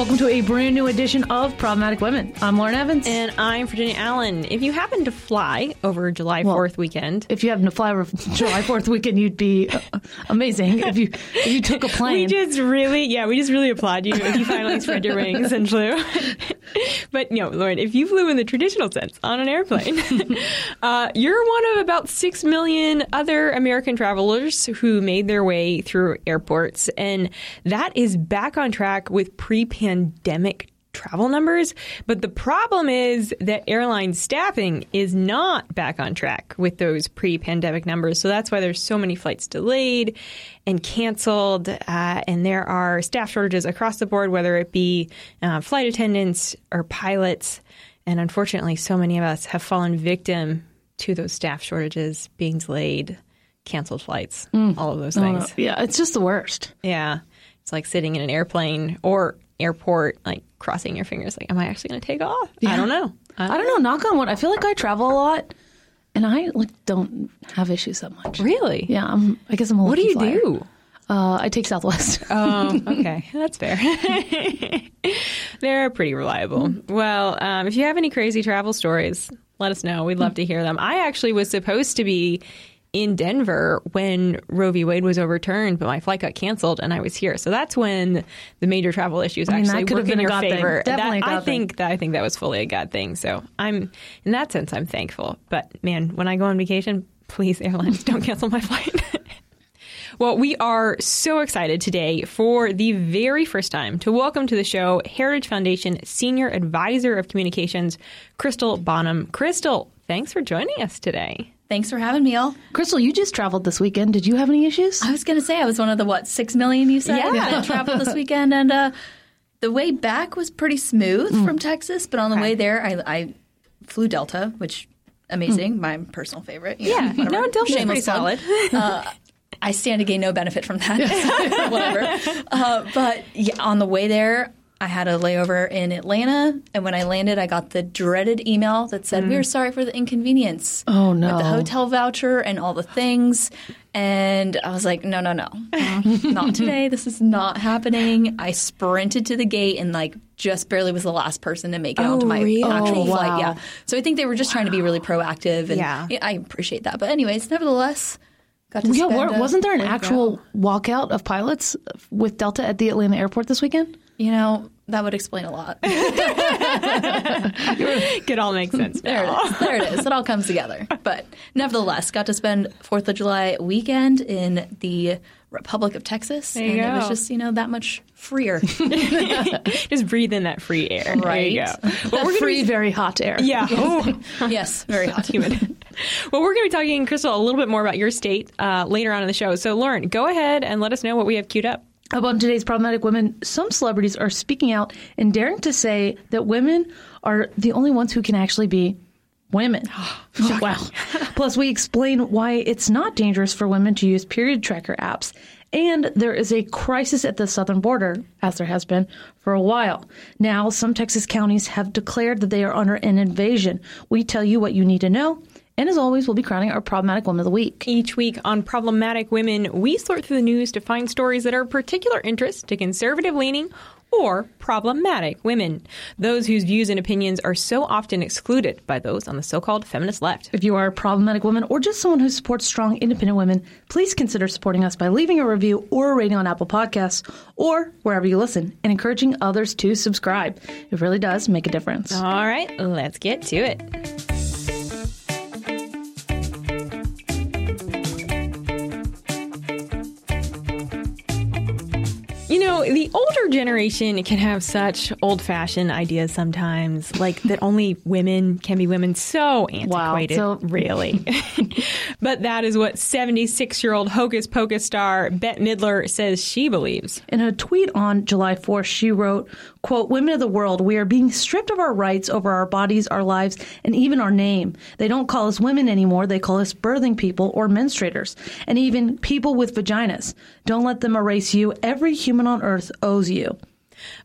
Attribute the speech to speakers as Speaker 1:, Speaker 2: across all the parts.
Speaker 1: Welcome to a brand new edition of Problematic Women. I'm Lauren Evans.
Speaker 2: And I'm Virginia Allen. If you happen to fly over July 4th weekend,
Speaker 1: if you happen to fly over July 4th weekend, you'd be uh, amazing if you if you took a plane.
Speaker 2: we just really, yeah, we just really applaud you if you finally spread your wings and flew. but no, Lauren, if you flew in the traditional sense on an airplane, uh, you're one of about six million other American travelers who made their way through airports, and that is back on track with pre-pandemic travel numbers. But the problem is that airline staffing is not back on track with those pre pandemic numbers. So that's why there's so many flights delayed and canceled. Uh, and there are staff shortages across the board, whether it be uh, flight attendants or pilots. And unfortunately, so many of us have fallen victim to those staff shortages, being delayed, canceled flights, mm. all of those things.
Speaker 1: Oh, yeah, it's just the worst.
Speaker 2: Yeah. It's like sitting in an airplane or airport, like crossing your fingers, like, am I actually going to take off? Yeah. I don't know.
Speaker 1: I don't, I don't know. know. Knock on wood. I feel like I travel a lot, and I like don't have issues that much.
Speaker 2: Really?
Speaker 1: Yeah. I'm, I guess I'm a.
Speaker 2: What do you
Speaker 1: flyer.
Speaker 2: do?
Speaker 1: Uh, I take Southwest.
Speaker 2: oh, okay, that's fair. They're pretty reliable. Mm-hmm. Well, um, if you have any crazy travel stories, let us know. We'd love to hear them. I actually was supposed to be in Denver when Roe v. Wade was overturned, but my flight got canceled and I was here. So that's when the major travel issues
Speaker 1: I mean,
Speaker 2: actually work in your favor. That, I think that I think that was fully a God thing. So I'm in that sense I'm thankful. But man, when I go on vacation, please airlines don't cancel my flight. Well, we are so excited today for the very first time to welcome to the show Heritage Foundation Senior Advisor of Communications, Crystal Bonham. Crystal, thanks for joining us today.
Speaker 3: Thanks for having me all.
Speaker 1: Crystal, you just traveled this weekend. Did you have any issues?
Speaker 3: I was going to say I was one of the, what, six million you said
Speaker 2: yeah.
Speaker 3: that traveled this weekend. And uh, the way back was pretty smooth mm. from Texas, but on the okay. way there, I, I, flew Delta, which amazing, mm. my personal favorite.
Speaker 2: yeah, know, no, Delta's pretty solid.
Speaker 3: uh, I stand to gain no benefit from that. Whatever. Uh, but yeah, on the way there, I had a layover in Atlanta, and when I landed, I got the dreaded email that said, mm. "We are sorry for the inconvenience."
Speaker 1: Oh no!
Speaker 3: With the hotel voucher and all the things, and I was like, "No, no, no, not today. This is not happening." I sprinted to the gate and like just barely was the last person to make it
Speaker 2: oh,
Speaker 3: onto my
Speaker 2: really?
Speaker 3: actual
Speaker 2: oh,
Speaker 3: flight.
Speaker 2: wow.
Speaker 3: Yeah, so I think they were just wow. trying to be really proactive, and
Speaker 2: yeah.
Speaker 3: I appreciate that. But anyways, nevertheless.
Speaker 1: Got to yeah, wasn't there an actual walkout of pilots with Delta at the Atlanta airport this weekend?
Speaker 3: You know, that would explain a lot.
Speaker 2: it all makes sense.
Speaker 3: There it is. There it is. It all comes together. But nevertheless, got to spend Fourth of July weekend in the Republic of Texas,
Speaker 2: and
Speaker 3: go. it was just you know that much freer.
Speaker 2: just breathe in that free air.
Speaker 3: Right.
Speaker 2: There you
Speaker 1: go. Well, we're free, be... very hot air.
Speaker 2: Yeah.
Speaker 3: Yes, oh. yes very hot.
Speaker 2: Humid. well, we're going to be talking, Crystal, a little bit more about your state uh, later on in the show. So, Lauren, go ahead and let us know what we have queued up.
Speaker 1: About today's problematic women, some celebrities are speaking out and daring to say that women are the only ones who can actually be women. Oh, wow. Plus, we explain why it's not dangerous for women to use period tracker apps. And there is a crisis at the southern border, as there has been for a while. Now, some Texas counties have declared that they are under an invasion. We tell you what you need to know and as always, we'll be crowning our Problematic Woman of the Week.
Speaker 2: Each week on Problematic Women, we sort through the news to find stories that are of particular interest to conservative leaning or problematic women, those whose views and opinions are so often excluded by those on the so called feminist left.
Speaker 1: If you are a problematic woman or just someone who supports strong, independent women, please consider supporting us by leaving a review or a rating on Apple Podcasts or wherever you listen and encouraging others to subscribe. It really does make a difference.
Speaker 2: All right, let's get to it. Know, the older generation can have such old fashioned ideas sometimes, like that only women can be women. So antiquated,
Speaker 1: wow, so-
Speaker 2: really. but that is what 76 year old Hocus Pocus star Bette Midler says she believes.
Speaker 1: In a tweet on July 4th, she wrote, quote, Women of the world, we are being stripped of our rights over our bodies, our lives, and even our name. They don't call us women anymore. They call us birthing people or menstruators, and even people with vaginas. Don't let them erase you. Every human on earth owes you.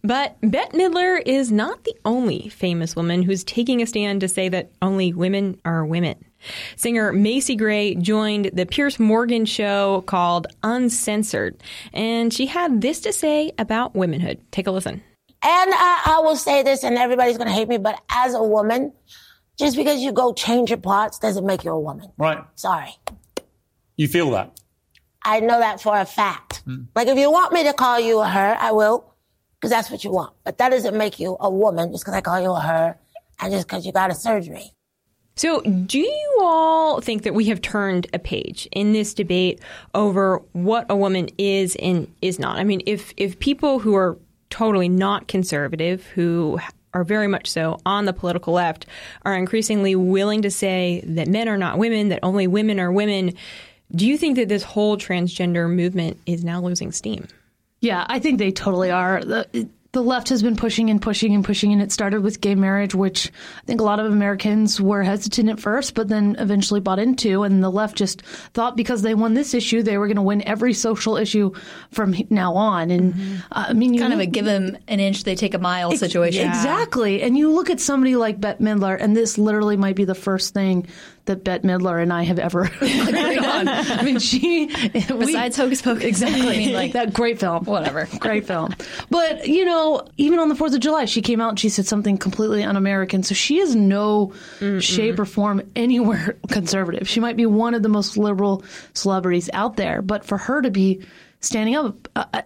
Speaker 2: But Bette Midler is not the only famous woman who's taking a stand to say that only women are women. Singer Macy Gray joined the Piers Morgan show called Uncensored, and she had this to say about womanhood. Take a listen.
Speaker 4: And I, I will say this, and everybody's going to hate me, but as a woman, just because you go change your parts doesn't make you a woman.
Speaker 5: Right.
Speaker 4: Sorry.
Speaker 5: You feel that?
Speaker 4: I know that for a fact. Hmm. Like if you want me to call you a her, I will, because that's what you want. But that doesn't make you a woman just because I call you a her and just because you got a surgery.
Speaker 2: So, do you all think that we have turned a page in this debate over what a woman is and is not? I mean, if if people who are totally not conservative, who are very much so on the political left, are increasingly willing to say that men are not women, that only women are women, do you think that this whole transgender movement is now losing steam?
Speaker 1: Yeah, I think they totally are. The, the left has been pushing and pushing and pushing, and it started with gay marriage, which I think a lot of Americans were hesitant at first, but then eventually bought into. And the left just thought because they won this issue, they were going to win every social issue from now on. And uh, I mean, you
Speaker 3: Kind of a give them an inch, they take a mile situation.
Speaker 1: Exactly. And you look at somebody like Bette Midler, and this literally might be the first thing that Bette Midler and I have ever agreed on. I mean, she.
Speaker 3: Besides Hocus Pocus.
Speaker 1: Exactly.
Speaker 3: I mean, like,
Speaker 1: that great film.
Speaker 3: Whatever.
Speaker 1: Great film. But, you know, even on the 4th of July, she came out and she said something completely un American. So she is no shape or form anywhere conservative. She might be one of the most liberal celebrities out there. But for her to be standing up, uh,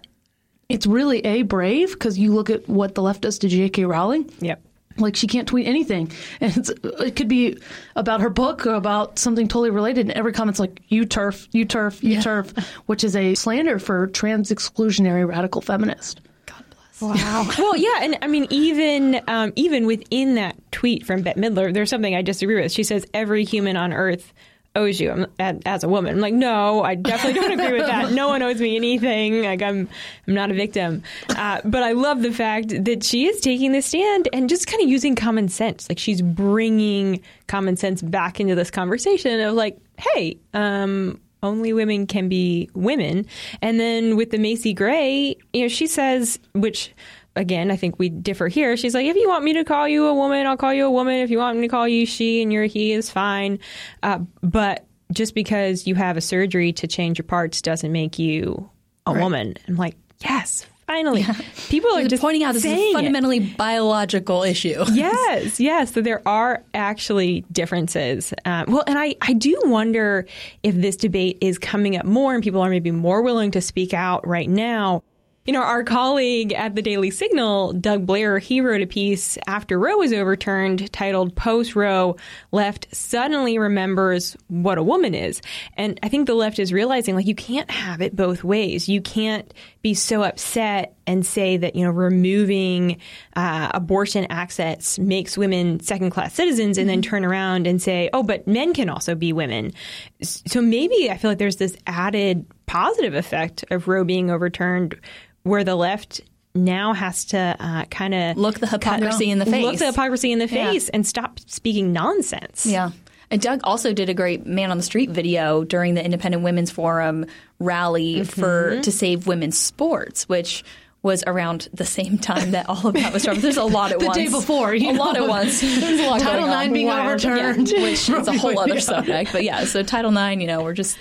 Speaker 1: it's really a brave because you look at what the left does to J.K. Rowling.
Speaker 2: Yep.
Speaker 1: Like she can't tweet anything, and it's, it could be about her book or about something totally related. And every comment's like "you turf, you turf, you turf," which is a slander for trans exclusionary radical feminist. God bless.
Speaker 2: Wow. well, yeah, and I mean, even um, even within that tweet from Bette Midler, there's something I disagree with. She says every human on Earth owes you I'm, as a woman. I'm like, no, I definitely don't agree with that. No one owes me anything. Like, I'm I'm not a victim. Uh, but I love the fact that she is taking this stand and just kind of using common sense. Like, she's bringing common sense back into this conversation of like, hey, um, only women can be women. And then with the Macy Gray, you know, she says, which again, I think we differ here. She's like, if you want me to call you a woman, I'll call you a woman. If you want me to call you she and you're he is fine. Uh, but just because you have a surgery to change your parts doesn't make you a woman. I'm like, yes, finally. People are just
Speaker 3: pointing out this is a
Speaker 2: it.
Speaker 3: fundamentally biological issue.
Speaker 2: yes, yes. So there are actually differences. Um, well, and I, I do wonder if this debate is coming up more and people are maybe more willing to speak out right now. You know, our colleague at the Daily Signal, Doug Blair, he wrote a piece after Roe was overturned titled Post Roe Left Suddenly Remembers What a Woman Is. And I think the left is realizing like you can't have it both ways. You can't be so upset and say that, you know, removing uh, abortion access makes women second class citizens and then turn around and say, oh, but men can also be women. So maybe I feel like there's this added positive effect of Roe being overturned where the left now has to uh, kind of
Speaker 3: Look the hypocrisy in the face.
Speaker 2: Look the hypocrisy in the
Speaker 3: Yeah.
Speaker 2: face and stop speaking nonsense.
Speaker 3: Yeah. And Doug also did a great man on the street video during the Independent Women's Forum rally
Speaker 2: Mm-hmm.
Speaker 3: for to save women's sports, which was around the same time that all of that was from. There's a lot at
Speaker 1: The
Speaker 3: once.
Speaker 1: day before, you
Speaker 3: a lot at once. There's a lot
Speaker 1: Title. IX being
Speaker 3: Wow.
Speaker 1: overturned.
Speaker 3: Yeah, which is a whole other subject. But yeah, so Title IX, you know, we're just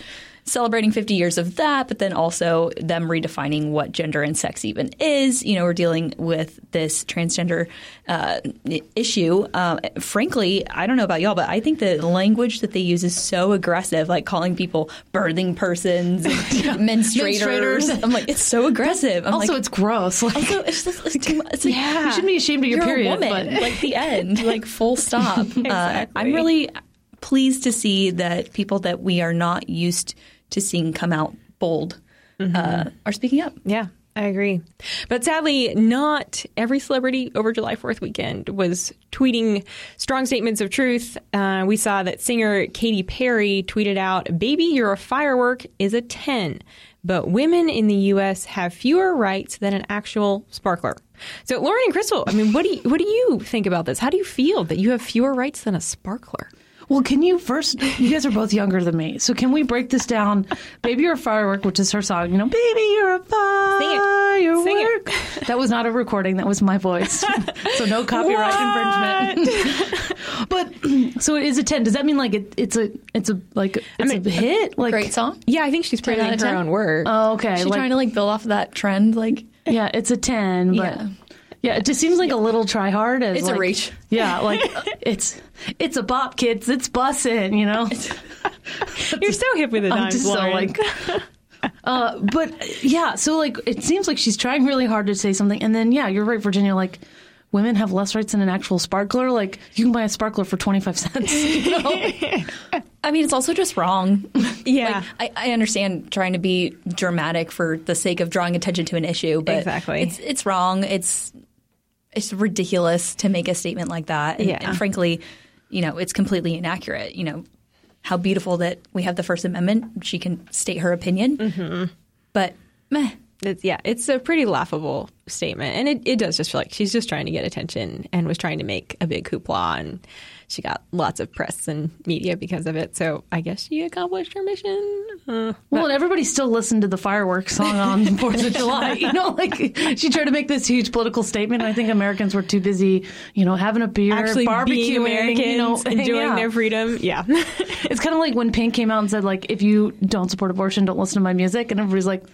Speaker 3: celebrating 50 years of that, but then also them redefining what gender and sex even is. You know, we're dealing with this transgender uh, issue. Uh, frankly, I don't know about y'all, but I think the language that they use is so aggressive, like calling people birthing persons, and menstruators. I'm like, it's so aggressive. I'm
Speaker 1: Also,
Speaker 3: like,
Speaker 1: it's gross. Like,
Speaker 3: also, it's just it's too much. It's like,
Speaker 1: you shouldn't be ashamed of your
Speaker 3: you're
Speaker 1: period.
Speaker 3: woman.
Speaker 1: but
Speaker 3: like the end, like full stop. uh, I'm really pleased to see that people that we are not used to seeing come out bold uh, are speaking up.
Speaker 2: Yeah, I agree. But sadly, not every celebrity over July 4th weekend was tweeting strong statements of truth. Uh, we saw that singer Katy Perry tweeted out, Baby, you're a firework is a 10. But women in the U.S. have fewer rights than an actual sparkler. So, Lauren and Crystal, I mean, what do you, what do you think about this? How do you feel that you have fewer rights than a sparkler?
Speaker 1: Well, can you first? You guys are both younger than me, so can we break this down? "Baby, You're a Firework," which is her song. You know, "Baby, You're a Firework."
Speaker 2: Sing it.
Speaker 1: That was not a recording. That was my voice. so no copyright infringement. but so it is a ten. Does that mean like it, it's a it's a like it's
Speaker 2: mean,
Speaker 1: a hit? Like
Speaker 3: Great song.
Speaker 2: Yeah, I think she's putting
Speaker 3: out
Speaker 2: her
Speaker 3: 10?
Speaker 2: own words.
Speaker 1: Oh, okay.
Speaker 3: She's
Speaker 1: like-
Speaker 3: trying to like build off of that trend. Like,
Speaker 1: yeah, it's a ten. But
Speaker 3: yeah.
Speaker 1: Yeah, it just seems like a little try hard. As
Speaker 3: It's a
Speaker 1: like-
Speaker 3: reach.
Speaker 1: Yeah, like it's it's a bop, kids. It's bussin', you know.
Speaker 2: You're so hip with the
Speaker 1: I'm
Speaker 2: times,
Speaker 1: just so like. Uh, but yeah, so like it seems like she's trying really hard to say something, and then yeah, you're right, Virginia. Like women have less rights than an actual sparkler. Like you can buy a sparkler for twenty five cents. You know?
Speaker 3: I mean, it's also just wrong.
Speaker 2: Yeah.
Speaker 3: Like, I, I understand trying to be dramatic for the sake of drawing attention to an issue, but
Speaker 2: Exactly.
Speaker 3: it's it's wrong. It's it's ridiculous to make a statement like that. And,
Speaker 2: Yeah.
Speaker 3: and frankly, you know, it's completely inaccurate. You know, how beautiful that we have the First Amendment. She can state her opinion, mm-hmm. but meh.
Speaker 2: It's, yeah, it's a pretty laughable statement, and it, it does just feel like she's just trying to get attention and was trying to make a big hoopla, and she got lots of press and media because of it. So I guess she accomplished her mission. Uh,
Speaker 1: Well, and everybody still listened to the fireworks song on the Fourth of July. You know, like she tried to make this huge political statement. I think Americans were too busy, you know, having a beer,
Speaker 2: actually
Speaker 1: barbecuing,
Speaker 2: being Americans,
Speaker 1: you know,
Speaker 2: enjoying
Speaker 1: yeah.
Speaker 2: their freedom. Yeah,
Speaker 1: It's kind of like when Pink came out and said, like, if you don't support abortion, don't listen to my music, and everybody's like,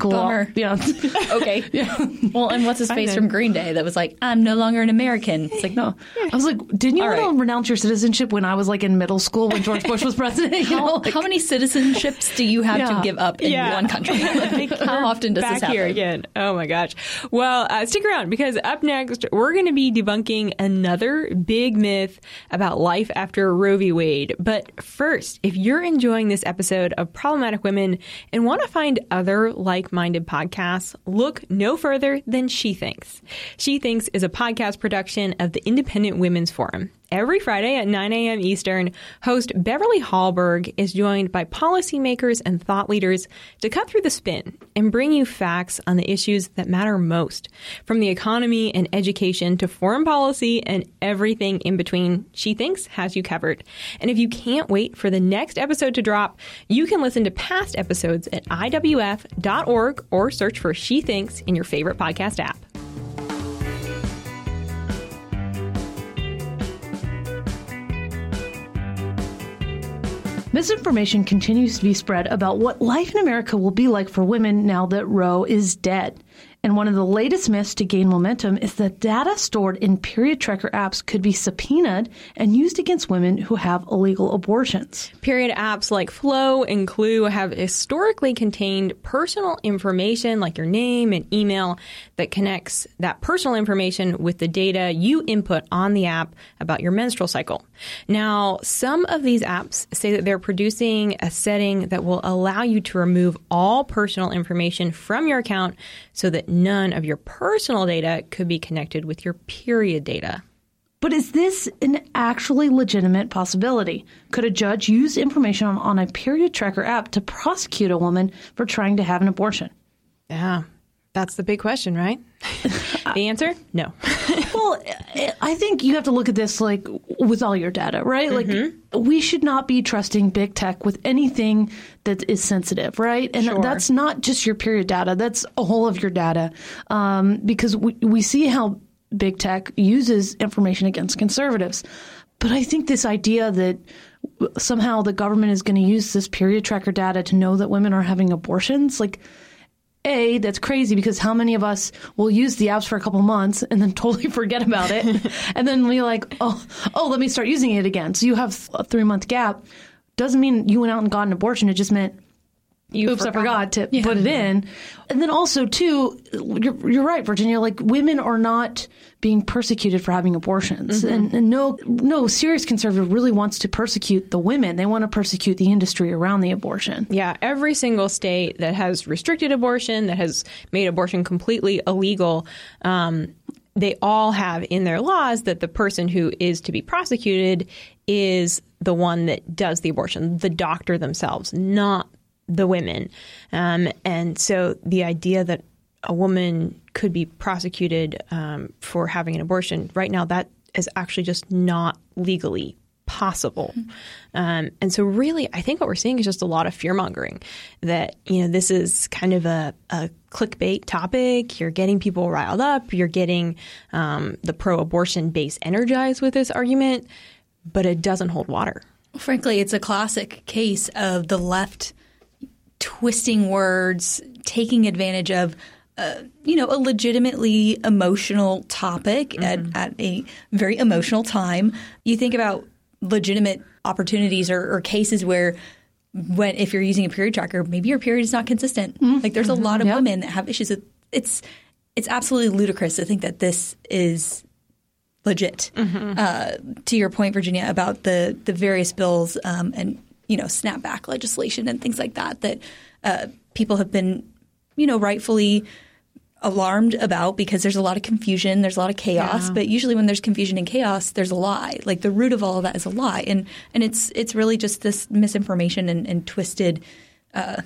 Speaker 1: cool,
Speaker 3: Bummer.
Speaker 1: yeah.
Speaker 3: Okay. Yeah. Well, and what's his face from Green Day that was like, "I'm no longer an American." It's like,
Speaker 1: No, I was like, didn't you
Speaker 3: All
Speaker 1: want
Speaker 3: right.
Speaker 1: to renounce your citizenship when I was like in middle school when George Bush was president? You know,
Speaker 3: how,
Speaker 1: like-
Speaker 3: how many citizenships do you have
Speaker 1: Yeah.
Speaker 3: to give up in
Speaker 2: Yeah.
Speaker 3: one country? Like, how often does
Speaker 2: back
Speaker 3: this happen?
Speaker 2: here again. Oh my gosh. Well, uh, stick around because up next we're going to be debunking another big myth about life after Roe v. Wade. But first, if you're enjoying this episode of Problematic Women and want to find other like-minded podcasts, look no further than She Thinks. She Thinks is a podcast production of the Independent Women's Forum. Every Friday at 9 a.m. Eastern, host Beverly Hallberg is joined by policymakers and thought leaders to cut through the spin and bring you facts on the issues that matter most. From the economy and education to foreign policy and everything in between, She Thinks has you covered. And if you can't wait for the next episode to drop, you can listen to past episodes at IWF.org or search for She Thinks in your favorite podcast app.
Speaker 1: Misinformation continues to be spread about what life in America will be like for women now that Roe is dead. And one of the latest myths to gain momentum is that data stored in period tracker apps could be subpoenaed and used against women who have illegal abortions.
Speaker 2: Period apps like Flow and Clue have historically contained personal information like your name and email that connects that personal information with the data you input on the app about your menstrual cycle. Now, some of these apps say that they're producing a setting that will allow you to remove all personal information from your account so that none of your personal data could be connected with your period data.
Speaker 1: But is this an actually legitimate possibility? Could a judge use information on, on a period tracker app to prosecute a woman for trying to have an abortion?
Speaker 2: Yeah, that's the big question, right? the answer? No.
Speaker 1: Well, I- think you have to look at this like with all your data, right? Like we should not be trusting big tech with anything that is sensitive, right? And that's not just your period data; that's a whole of your data, um, because we we see how big tech uses information against conservatives. But I think this idea that somehow the government is going to use this period tracker data to know that women are having abortions, like. A, that's crazy because how many of us will use the apps for a couple months and then totally forget about it, and then be like, oh, oh, let me start using it again. So you have a three month gap. Doesn't mean you went out and got an abortion. It just meant
Speaker 2: You
Speaker 1: oops, I forgot to put it in. And then also too, you're, you're right, Virginia. Like women are not being persecuted for having abortions, and, and no, no serious conservative really wants to persecute the women. They want to persecute the industry around the abortion.
Speaker 2: Yeah, every single state that has restricted abortion, that has made abortion completely illegal, um, they all have in their laws that the person who is to be prosecuted is the one that does the abortion, the doctor themselves, not the women. Um, and so the idea that a woman could be prosecuted um, for having an abortion right now, that is actually just not legally possible. Um, and so, really, I think what we're seeing is just a lot of fear mongering that, you know, this is kind of a, a clickbait topic. You're getting people riled up, you're getting um, the pro abortion base energized with this argument, but it doesn't hold water.
Speaker 3: Frankly, it's a classic case of the left twisting words, taking advantage of uh, you know, a legitimately emotional topic at, at a very emotional time. You think about legitimate opportunities or, or cases where when if you're using a period tracker, maybe your period is not consistent. Like there's a lot of women that have issues. With, it's it's absolutely ludicrous to think that this is legit. Uh, to your point, Virginia, about the the various bills um, and you know snapback legislation and things like that that uh, people have been you know rightfully alarmed about because there's a lot of confusion, there's a lot of chaos. But usually, when there's confusion and chaos, there's a lie. Like the root of all of that is a lie, and and it's it's really just this misinformation and, and twisted. Uh,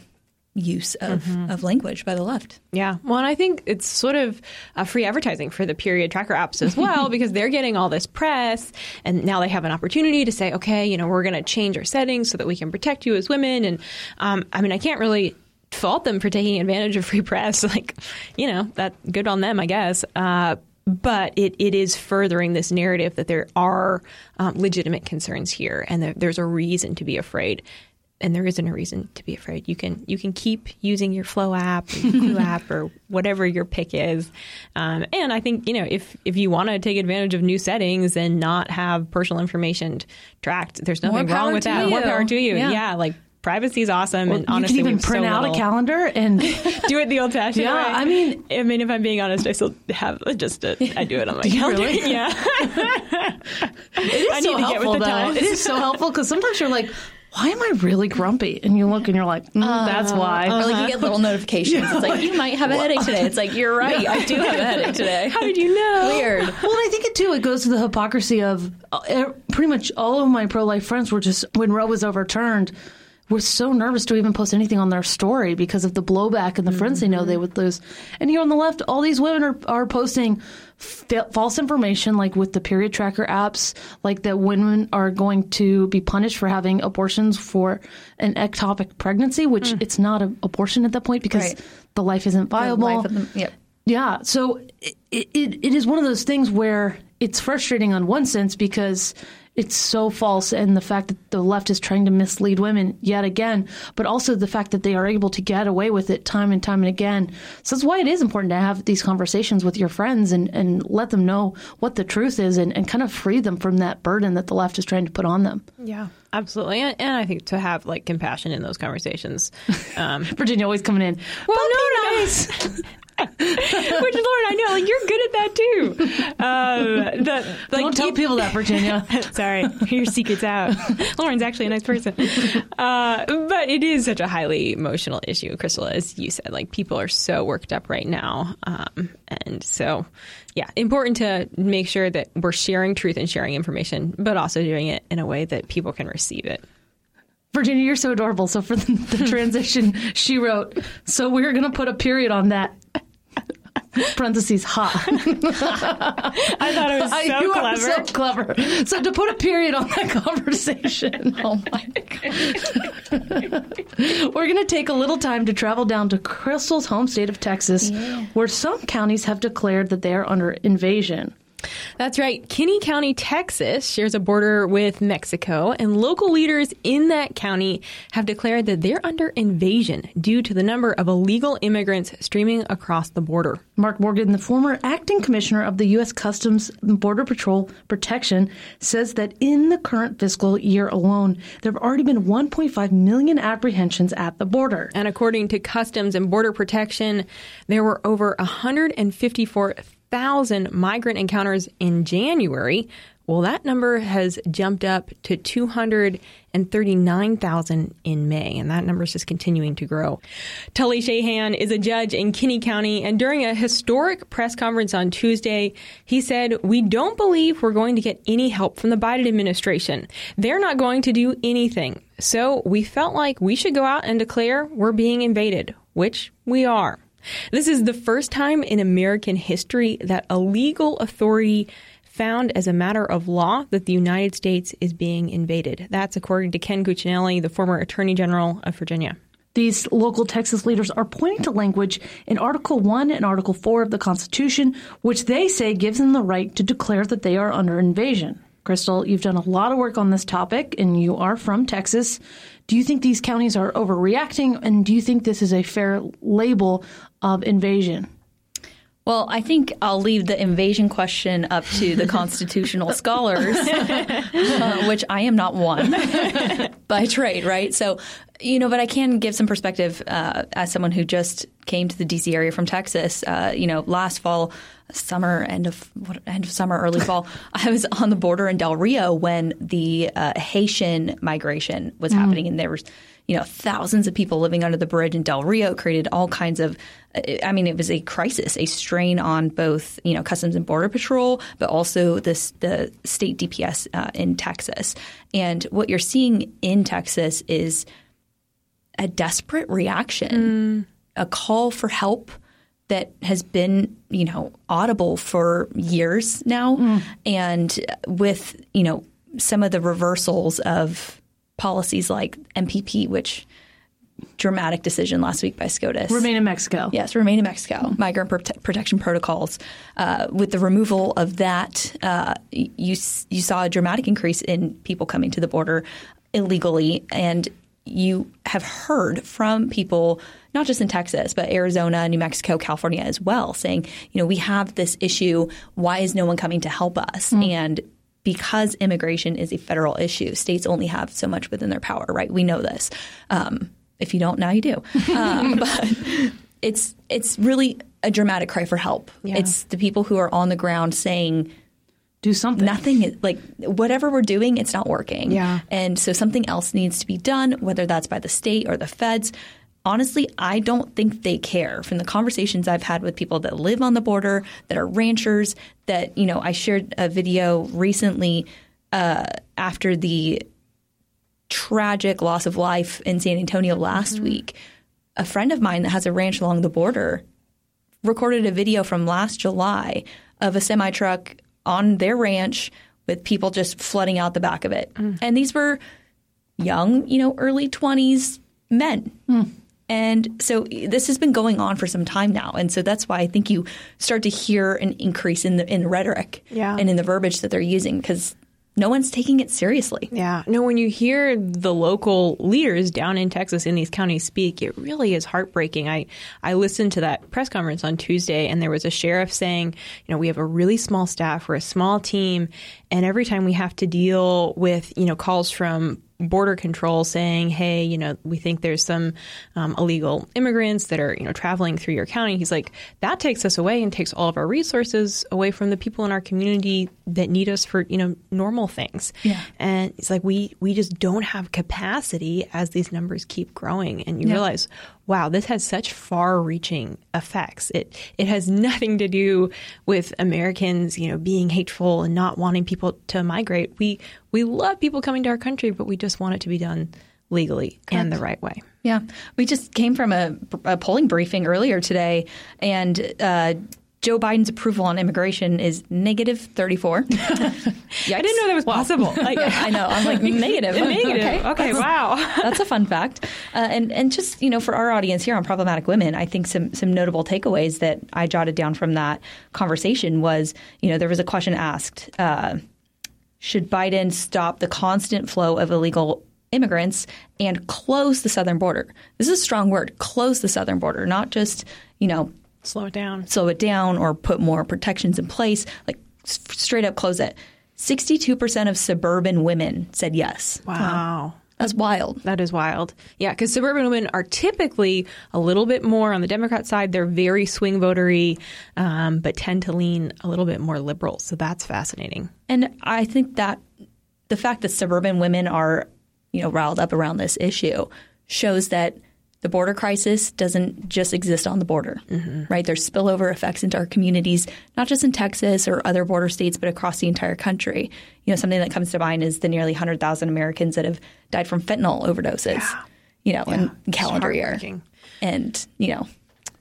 Speaker 3: use of, of language by the left.
Speaker 2: Yeah. Well, and I think it's sort of uh, free advertising for the period tracker apps as well because they're getting all this press and now they have an opportunity to say, okay, you know, we're going to change our settings so that we can protect you as women. And um, I mean, I can't really fault them for taking advantage of free press. Like, you know, that good on them, I guess. Uh, but it, it is furthering this narrative that there are um, legitimate concerns here and that there's a reason to be afraid and there isn't a reason to be afraid. You can you can keep using your Flow app, or app, or whatever your pick is. Um, and I think you know if if you want to take advantage of new settings and not have personal information tracked, there's nothing wrong with that. More
Speaker 3: you.
Speaker 2: power to you.
Speaker 3: Yeah.
Speaker 2: Yeah, like privacy is awesome. and
Speaker 1: you
Speaker 2: honestly,
Speaker 1: can even
Speaker 2: have so
Speaker 1: print out
Speaker 2: little-
Speaker 1: a calendar and
Speaker 2: do it the old fashioned
Speaker 1: Yeah,
Speaker 2: way.
Speaker 1: I mean-
Speaker 2: I mean, if I'm being honest, I still have just a, I do it on my calendar.
Speaker 1: really?
Speaker 2: Yeah.
Speaker 1: It is
Speaker 2: I
Speaker 1: so
Speaker 2: need to get with
Speaker 1: helpful,
Speaker 2: the
Speaker 1: though.
Speaker 2: times.
Speaker 1: It is so helpful because sometimes you're like, why am I really grumpy? And you look and you're like, mm, that's why.
Speaker 3: Or like you get little notifications. It's like you might have a headache today. It's like you're right. I do have a headache today.
Speaker 2: How did you know?
Speaker 3: Weird.
Speaker 1: Well, and I think it too. It goes to the hypocrisy of uh, er- pretty much all of my pro life friends were just when Roe was overturned, were so nervous to even post anything on their story because of the blowback and the friends they know they would lose. And here on the left, all these women are are posting fa- false information, like with the period tracker apps, like that women are going to be punished for having abortions for an ectopic pregnancy, which mm. it's not an abortion at that point because
Speaker 3: Right.
Speaker 1: the life isn't viable.
Speaker 3: Life of them- yep.
Speaker 1: Yeah. So it, it, it is one of those things where it's frustrating on one sense because it's so false and the fact that the left is trying to mislead women yet again, but also the fact that they are able to get away with it time and time and again. So that's why it is important to have these conversations with your friends and, and let them know what the truth is and, and kind of free them from that burden that the left is trying to put on them.
Speaker 2: Yeah, absolutely. And, and I think to have like compassion in those conversations. Um,
Speaker 1: Virginia always coming in.
Speaker 2: well, no, no.
Speaker 1: nice."
Speaker 2: Which Lauren, I know, like you're good at that too. Um, the, like,
Speaker 1: Don't tell people that, Virginia.
Speaker 2: Sorry, your secret's out. Lauren's actually a nice person. Uh, but it is such a highly emotional issue, Crystal, as you said. Like, people are so worked up right now. Um, and so, yeah, important to make sure that we're sharing truth and sharing information, but also doing it in a way that people can receive it.
Speaker 1: Virginia, you're so adorable. So for the, the transition, she wrote, so we're going to put a period on that. Parentheses, ha.
Speaker 2: I thought it was so
Speaker 1: you
Speaker 2: clever.
Speaker 1: are so clever. So to put a period on that conversation,
Speaker 3: Oh my god.
Speaker 1: we're going to take a little time to travel down to Crystal's home state of Texas, where some counties have declared that they are under invasion.
Speaker 2: That's right. Kinney County, Texas shares a border with Mexico, and local leaders in that county have declared that they're under invasion due to the number of illegal immigrants streaming across the border.
Speaker 1: Mark Morgan, the former acting commissioner of the U.S. Customs and Border Patrol Protection, says that in the current fiscal year alone, there have already been 1.5 million apprehensions at the border.
Speaker 2: And according to Customs and Border Protection, there were over 154,000 migrant encounters in January. Well, that number has jumped up to 239,000 in May, and that number is just continuing to grow. Tully Shahan is a judge in Kinney County, and during a historic press conference on Tuesday, he said, We don't believe we're going to get any help from the Biden administration. They're not going to do anything. So we felt like we should go out and declare we're being invaded, which we are. This is the first time in American history that a legal authority found as a matter of law that the United States is being invaded. That's according to Ken Cuccinelli, the former Attorney General of Virginia.
Speaker 1: These local Texas leaders are pointing to language in Article 1 and Article 4 of the Constitution, which they say gives them the right to declare that they are under invasion. Crystal, you've done a lot of work on this topic and you are from Texas. Do you think these counties are overreacting and do you think this is a fair label of invasion?
Speaker 3: Well, I think I'll leave the invasion question up to the constitutional scholars, uh, which I am not one by trade, right? So, you know, but I can give some perspective uh, as someone who just came to the DC area from Texas. Uh, you know, last fall, summer, end of what, end of summer, early fall, I was on the border in Del Rio when the uh, Haitian migration was happening, and there was you know, thousands of people living under the bridge in Del Rio created all kinds of, I mean, it was a crisis, a strain on both, you know, Customs and Border Patrol, but also this, the state DPS uh, in Texas. And what you're seeing in Texas is a desperate reaction, a call for help that has been, you know, audible for years now. And with, you know, some of the reversals of policies like MPP, which dramatic decision last week by SCOTUS.
Speaker 1: Remain in Mexico.
Speaker 3: Yes, remain in Mexico. Migrant prote- protection protocols. Uh, with the removal of that, uh, you you saw a dramatic increase in people coming to the border illegally, and you have heard from people not just in Texas, but Arizona, New Mexico, California as well, saying, you know, we have this issue. Why is no one coming to help us? And because immigration is a federal issue, states only have so much within their power, right? We know this. Um, if you don't, now you do. Um, but it's it's really a dramatic cry for help. It's the people who are on the ground saying
Speaker 1: Do something.
Speaker 3: nothing like whatever we're doing, it's not working.
Speaker 2: Yeah.
Speaker 3: and so something else needs to be done, whether that's by the state or the feds. Honestly, I don't think they care. From the conversations I've had with people that live on the border, that are ranchers, that you know, I shared a video recently uh, after the tragic loss of life in San Antonio last mm-hmm. week. A friend of mine that has a ranch along the border recorded a video from last July of a semi truck on their ranch with people just flooding out the back of it. Mm. And these were young, you know, early 20s men. Hmm. And so this has been going on for some time now. And so that's why I think you start to hear an increase in the in rhetoric
Speaker 2: Yeah.
Speaker 3: and in the verbiage that they're using because no one's taking it seriously.
Speaker 2: Yeah. No, when you hear the local leaders down in Texas in these counties speak, it really is heartbreaking. I, I listened to that press conference on Tuesday and there was a sheriff saying, you know, we have a really small staff, we're a small team, and every time we have to deal with, you know, calls from border control saying, "Hey, you know, we think there's some um, illegal immigrants that are, you know, traveling through your county." He's like, "That takes us away and takes all of our resources away from the people in our community that need us for, you know, normal things."
Speaker 3: Yeah.
Speaker 2: And it's like we we just don't have capacity as these numbers keep growing, and you
Speaker 3: Yeah.
Speaker 2: realize, wow, this has such far-reaching effects. It it has nothing to do with Americans, you know, being hateful and not wanting people to migrate. We we love people coming to our country, but we just want it to be done legally and the right way.
Speaker 3: Yeah, we just came from a, a polling briefing earlier today, and uh, Joe Biden's approval on immigration is negative 34.
Speaker 2: I didn't know that was possible. Like,
Speaker 3: I know. I'm like negative.
Speaker 2: negative. Okay, wow.
Speaker 3: That's a fun fact. Uh, and and just you know, for our audience here on problematic women, I think some some notable takeaways that I jotted down from that conversation was you know there was a question asked: uh, Should Biden stop the constant flow of illegal immigrants and close the southern border? This is a strong word. Close the southern border, not just you know
Speaker 2: Slow it down.
Speaker 3: slow it down or put more protections in place. Like s- straight up close it. 62% of suburban women said yes.
Speaker 2: Wow.
Speaker 3: That's wild.
Speaker 2: That is wild. Yeah, because suburban women are typically a little bit more on the Democrat side. They're very swing votery, um, but tend to lean a little bit more liberal. So that's fascinating.
Speaker 3: And I think that the fact that suburban women are, you know, riled up around this issue shows that the border crisis doesn't just exist on the border, right? There's spillover effects into our communities, not just in Texas or other border states, but across the entire country. You know, something that comes to mind is the nearly 100,000 Americans that have died from fentanyl overdoses, you know, in calendar year. And, you know,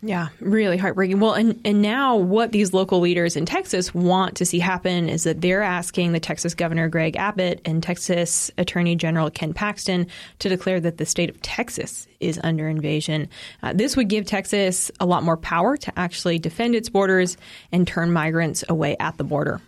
Speaker 2: Yeah, really heartbreaking. Well, and, and now what these local leaders in Texas want to see happen is that they're asking the Texas Governor Greg Abbott and Texas Attorney General Ken Paxton to declare that the state of Texas is under invasion. Uh, this would give Texas a lot more power to actually defend its borders and turn migrants away at the border.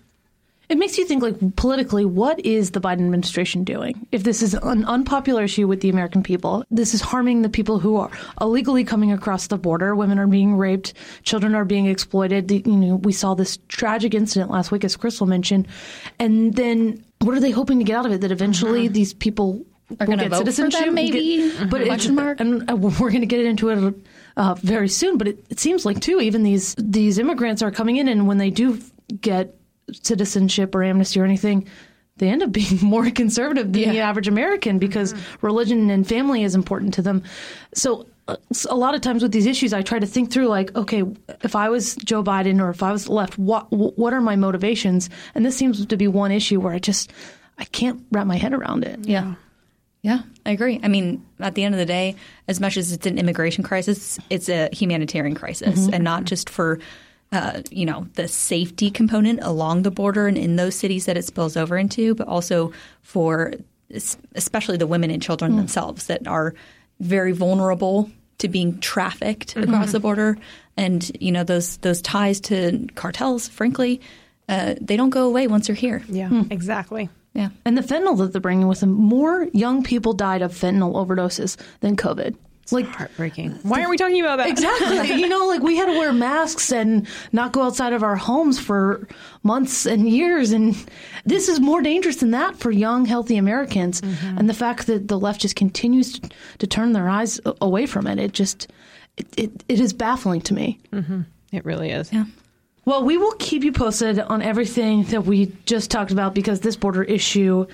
Speaker 1: It makes you think, like, politically, what is the Biden administration doing? If this is an unpopular issue with the American people, this is harming the people who are illegally coming across the border. Women are being raped, children are being exploited. You know, we saw this tragic incident last week, as Crystal mentioned. And then what are they hoping to get out of it? That eventually these people
Speaker 3: Are gonna
Speaker 1: get
Speaker 3: vote for them,
Speaker 1: citizenship,
Speaker 3: maybe?
Speaker 1: Get, but
Speaker 3: Question
Speaker 1: it,
Speaker 3: mark?
Speaker 1: and uh, we're going to get into it uh, very soon. But it, it seems like too, even these these immigrants are coming in, and when they do get citizenship or amnesty or anything, they end up being more conservative than the average American because religion and family is important to them. So. uh, A lot of times with these issues, I try to think through, like, okay, if I was Joe Biden or if I was left, what what are my motivations? And this seems to be one issue where I just I can't wrap my head around it.
Speaker 3: Yeah. Yeah, I agree. I mean, at the end of the day, as much as it's an immigration crisis, it's a humanitarian crisis, and not just for, uh, you know, the safety component along the border and in those cities that it spills over into, but also for especially the women and children themselves that are very vulnerable to being trafficked across the border, and you know those those ties to cartels. Frankly, uh, they don't go away once you're here.
Speaker 2: Yeah, exactly.
Speaker 3: Yeah.
Speaker 1: And the fentanyl that they're bringing with them, more young people died of fentanyl overdoses than COVID. Like,
Speaker 2: Heartbreaking. Uh, why aren't we talking about that?
Speaker 1: exactly. you know, like we had to wear masks and not go outside of our homes for months and years. And this is more dangerous than that for young, healthy Americans. Mm-hmm. And the fact that the left just continues to, to turn their eyes away from it, it just, it, it, it is baffling to me. Mm-hmm.
Speaker 2: It really is.
Speaker 3: Yeah.
Speaker 1: Well, we will keep you posted on everything that we just talked about because this border issue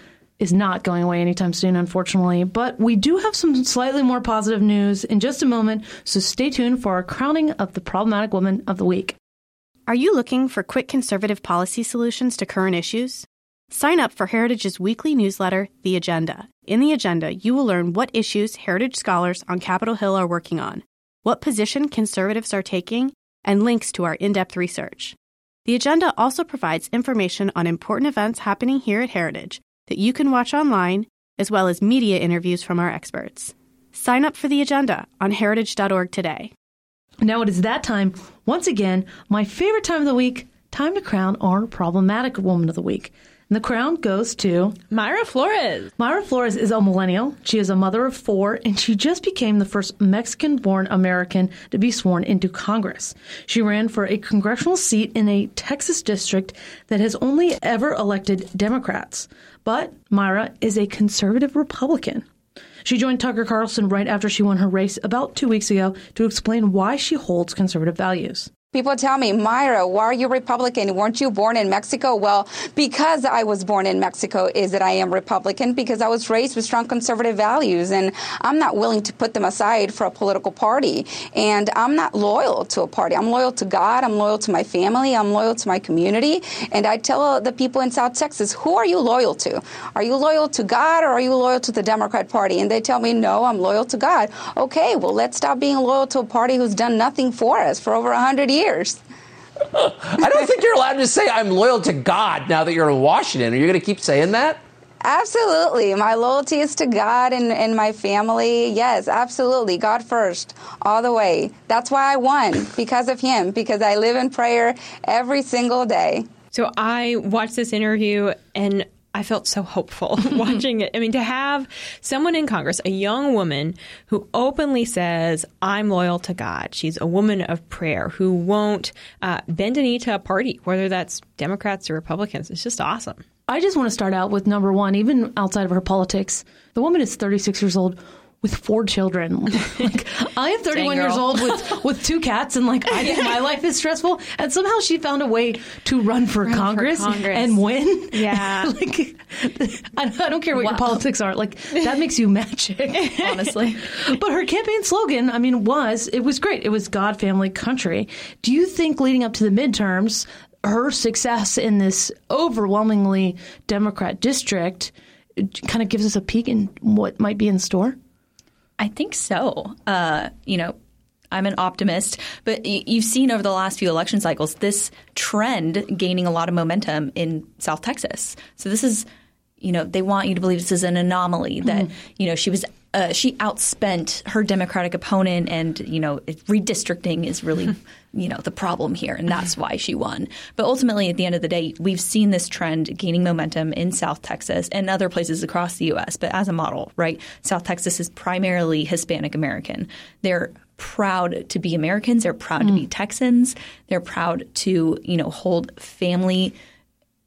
Speaker 1: is not going away anytime soon, unfortunately. But we do have some slightly more positive news in just a moment, so stay tuned for our crowning of the problematic woman of the week.
Speaker 6: Are you looking for quick conservative policy solutions to current issues? Sign up for Heritage's weekly newsletter, The Agenda. In The Agenda, you will learn what issues Heritage scholars on Capitol Hill are working on, what position conservatives are taking, and links to our in depth research. The Agenda also provides information on important events happening here at Heritage that you can watch online, as well as media interviews from our experts. Sign up for The Agenda on heritage.org today.
Speaker 1: Now it is that time, once again, my favorite time of the week, time to crown our problematic woman of the week. And the crown goes to
Speaker 2: Mayra Flores.
Speaker 1: Mayra Flores is a millennial. She is a mother of four, and she just became the first Mexican born American to be sworn into Congress. She ran for a congressional seat in a Texas district that has only ever elected Democrats. But Mayra is a conservative Republican. She joined Tucker Carlson right after she won her race about two weeks ago to explain why she holds conservative values.
Speaker 7: People tell me, Mayra, why are you Republican? Weren't you born in Mexico? Well, because I was born in Mexico is that I am Republican because I was raised with strong conservative values and I'm not willing to put them aside for a political party. And I'm not loyal to a party. I'm loyal to God. I'm loyal to my family. I'm loyal to my community. And I tell the people in South Texas, who are you loyal to? Are you loyal to God or are you loyal to the Democrat Party? And they tell me, no, I'm loyal to God. Okay, well, let's stop being loyal to a party who's done nothing for us for over 100 years.
Speaker 8: I don't think you're allowed to say I'm loyal to God now that you're in Washington. Are you going to keep saying that?
Speaker 7: Absolutely. My loyalty is to God and, and my family. Yes, absolutely. God first, all the way. That's why I won, because of Him, because I live in prayer every single day.
Speaker 2: So I watched this interview and I felt so hopeful watching it. I mean, to have someone in Congress, a young woman who openly says, I'm loyal to God. She's a woman of prayer who won't uh, bend a knee to a party, whether that's Democrats or Republicans. It's just awesome.
Speaker 1: I just want to start out with number one, even outside of her politics. The woman is 36 years old with four children. like, I am 31 years old with, with two cats, and like I think my life is stressful. And somehow she found a way to run for, Congress,
Speaker 2: Congress.
Speaker 1: and win.
Speaker 2: Yeah.
Speaker 1: like I, I don't care what your politics are. Like that makes you magic,
Speaker 3: Honestly.
Speaker 1: But her campaign slogan, I mean, was it was great. It was God, family, country. Do you think leading up to the midterms, her success in this overwhelmingly Democrat district kind of gives us a peek in what might be in store?
Speaker 3: I think so. Uh, you know, I'm an optimist, but y- you've seen over the last few election cycles this trend gaining a lot of momentum in South Texas. So this is, you know, they want you to believe this is an anomaly that you know she was uh, she outspent her Democratic opponent, and you know redistricting is really you know the problem here, and that's mm-hmm. why she won. But ultimately, at the end of the day, we've seen this trend gaining momentum in South Texas and other places across the U.S. But as a model, right? South Texas is primarily Hispanic American. They're proud to be Americans. They're proud to be mm. Texans. They're proud to you know hold family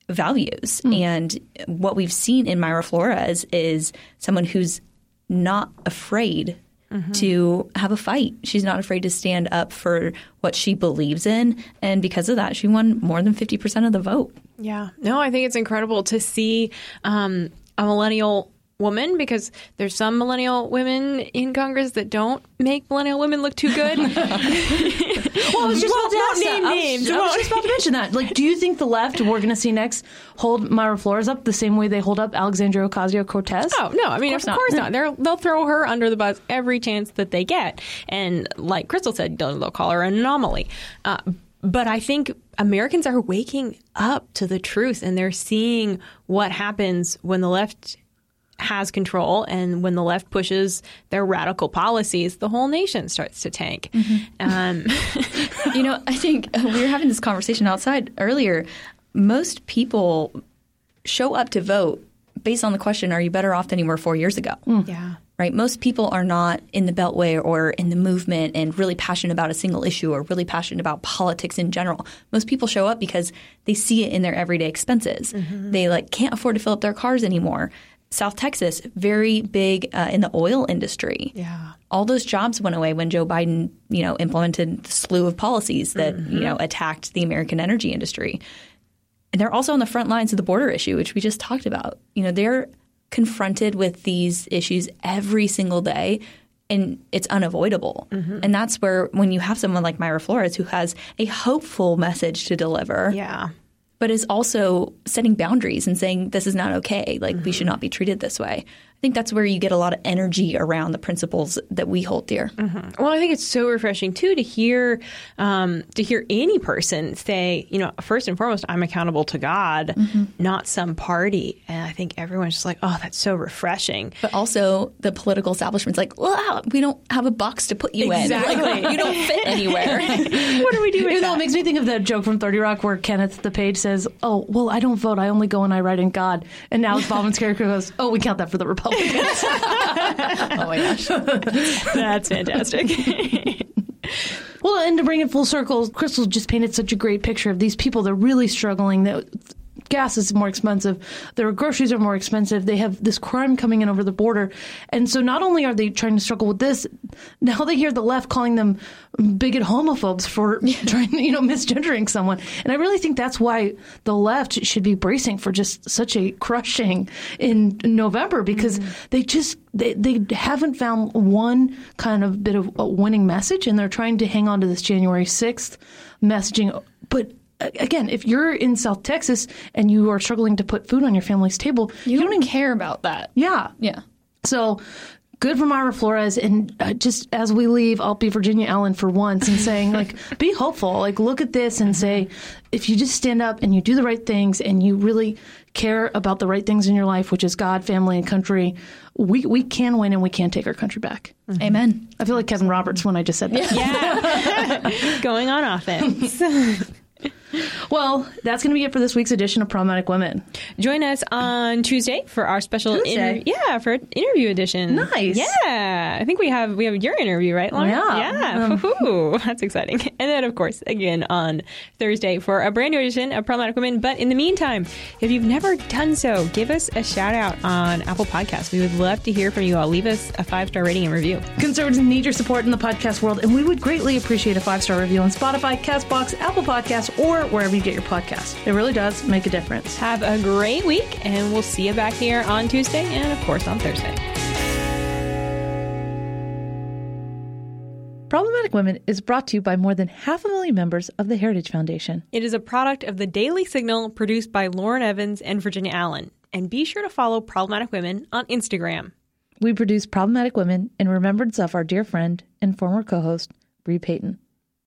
Speaker 3: values. Mm. And what we've seen in Mayra Flores is someone who's not afraid to have a fight. She's not afraid to stand up for what she believes in. And because of that, she won more than 50% of the vote.
Speaker 2: Yeah. No, I think it's incredible to see um, a millennial woman because there's some millennial women in Congress that don't make millennial women look too good.
Speaker 1: Well, I was just
Speaker 2: Well,
Speaker 1: about to
Speaker 2: won't
Speaker 1: ask that.
Speaker 2: name
Speaker 1: I was- I was, just about to mention that. Like, do you think the left we're going to see next hold Mayra Flores up the same way they hold up Alexandria Ocasio Cortez?
Speaker 2: Oh no! I mean, of course, not. They're, they'll throw her under the bus every chance that they get, and like Crystal said, they'll, they'll call her an anomaly. Uh, but I think Americans are waking up to the truth, and they're seeing what happens when the left has control and when the left pushes their radical policies, the whole nation starts to tank. Um,
Speaker 3: you know, I think uh, we were having this conversation outside earlier. Most people show up to vote based on the question, are you better off than you were four years ago?
Speaker 2: yeah.
Speaker 3: right? Most people are not in the Beltway or in the movement and really passionate about a single issue or really passionate about politics in general. Most people show up because they see it in their everyday expenses. They like can't afford to fill up their cars anymore. South Texas, very big uh, in the oil industry.
Speaker 2: Yeah.
Speaker 3: All those jobs went away when Joe Biden, you know, implemented the slew of policies that, you know, attacked the American energy industry. And they're also on the front lines of the border issue, which we just talked about. You know, they're confronted with these issues every single day and it's unavoidable. And that's where when you have someone like Mayra Flores who has a hopeful message to deliver,
Speaker 2: Yeah.
Speaker 3: But is also setting boundaries and saying this is not okay, like we should mm-hmm. not be treated this way. I think that's where you get a lot of energy around the principles that we hold dear. Mm-hmm.
Speaker 2: Well, I think it's so refreshing too to hear um, to hear any person say, you know, first and foremost, I'm accountable to God, mm-hmm. not some party. And I think everyone's just like, oh, that's so refreshing.
Speaker 3: But also the political establishment's like, well, ah, we don't have a box to put you
Speaker 2: Exactly.
Speaker 3: in. Like, you don't fit anywhere.
Speaker 2: what do we do with
Speaker 1: Even though
Speaker 2: that?
Speaker 1: it makes me think of that joke from 30 Rock where Kenneth the page says, Oh, well, I don't vote. I only go and I write in God. And now Baldwin's character goes, Oh, we count that for the Republicans.
Speaker 3: oh my gosh.
Speaker 2: That's fantastic.
Speaker 1: well, and to bring it full circle, Crystal just painted such a great picture of these people. They're really struggling. That gas is more expensive. Their groceries are more expensive. They have this crime coming in over the border. And so not only are they trying to struggle with this, now they hear the left calling them bigot homophobes for trying, you know, misgendering someone. And I really think that's why the left should be bracing for just such a crushing in November because mm-hmm. they just they, they haven't found one kind of bit of a winning message and they're trying to hang on to this January 6th messaging. But again, if you're in South Texas and you are struggling to put food on your family's table,
Speaker 3: You don't even care about that.
Speaker 1: yeah.
Speaker 3: Yeah.
Speaker 1: So good for Mayra Flores. And uh, just as we leave, I'll be Virginia Allen for once and saying, like, be hopeful. Like, look at this and say, if you just stand up and you do the right things and you really care about the right things in your life, which is God, family, and country, we, we can win and we can take our country back.
Speaker 3: Amen.
Speaker 1: I feel like Kevin Roberts when I just said that.
Speaker 2: yeah. Going on offense.
Speaker 1: Well, that's going to be it for this week's edition of Problematic Women.
Speaker 2: Join us on Tuesday for our special
Speaker 1: Tuesday?
Speaker 2: interview. Yeah, for interview edition.
Speaker 1: Nice.
Speaker 2: Yeah, I think we have we have your interview right, Lauren.
Speaker 1: Yeah.
Speaker 2: yeah. Um, Woo-hoo. That's exciting. And then, of course, again on Thursday for a brand new edition of Problematic Women. But in the meantime, if you've never done so, give us a shout out on Apple Podcasts. We would love to hear from you all. Leave us a five star rating and review.
Speaker 1: Conservatives need your support in the podcast world, and we would greatly appreciate a five star review on Spotify, Castbox, Apple Podcasts, or wherever you get your podcast. It really does make a difference.
Speaker 2: Have a great week, and we'll see you back here on Tuesday and, of course, on Thursday.
Speaker 1: Problematic Women is brought to you by more than half a million members of the Heritage Foundation.
Speaker 2: It is a product of the Daily Signal produced by Lauren Evans and Virginia Allen. And be sure to follow Problematic Women on Instagram.
Speaker 1: We produce Problematic Women in remembrance of our dear friend and former co host, Bre Payton.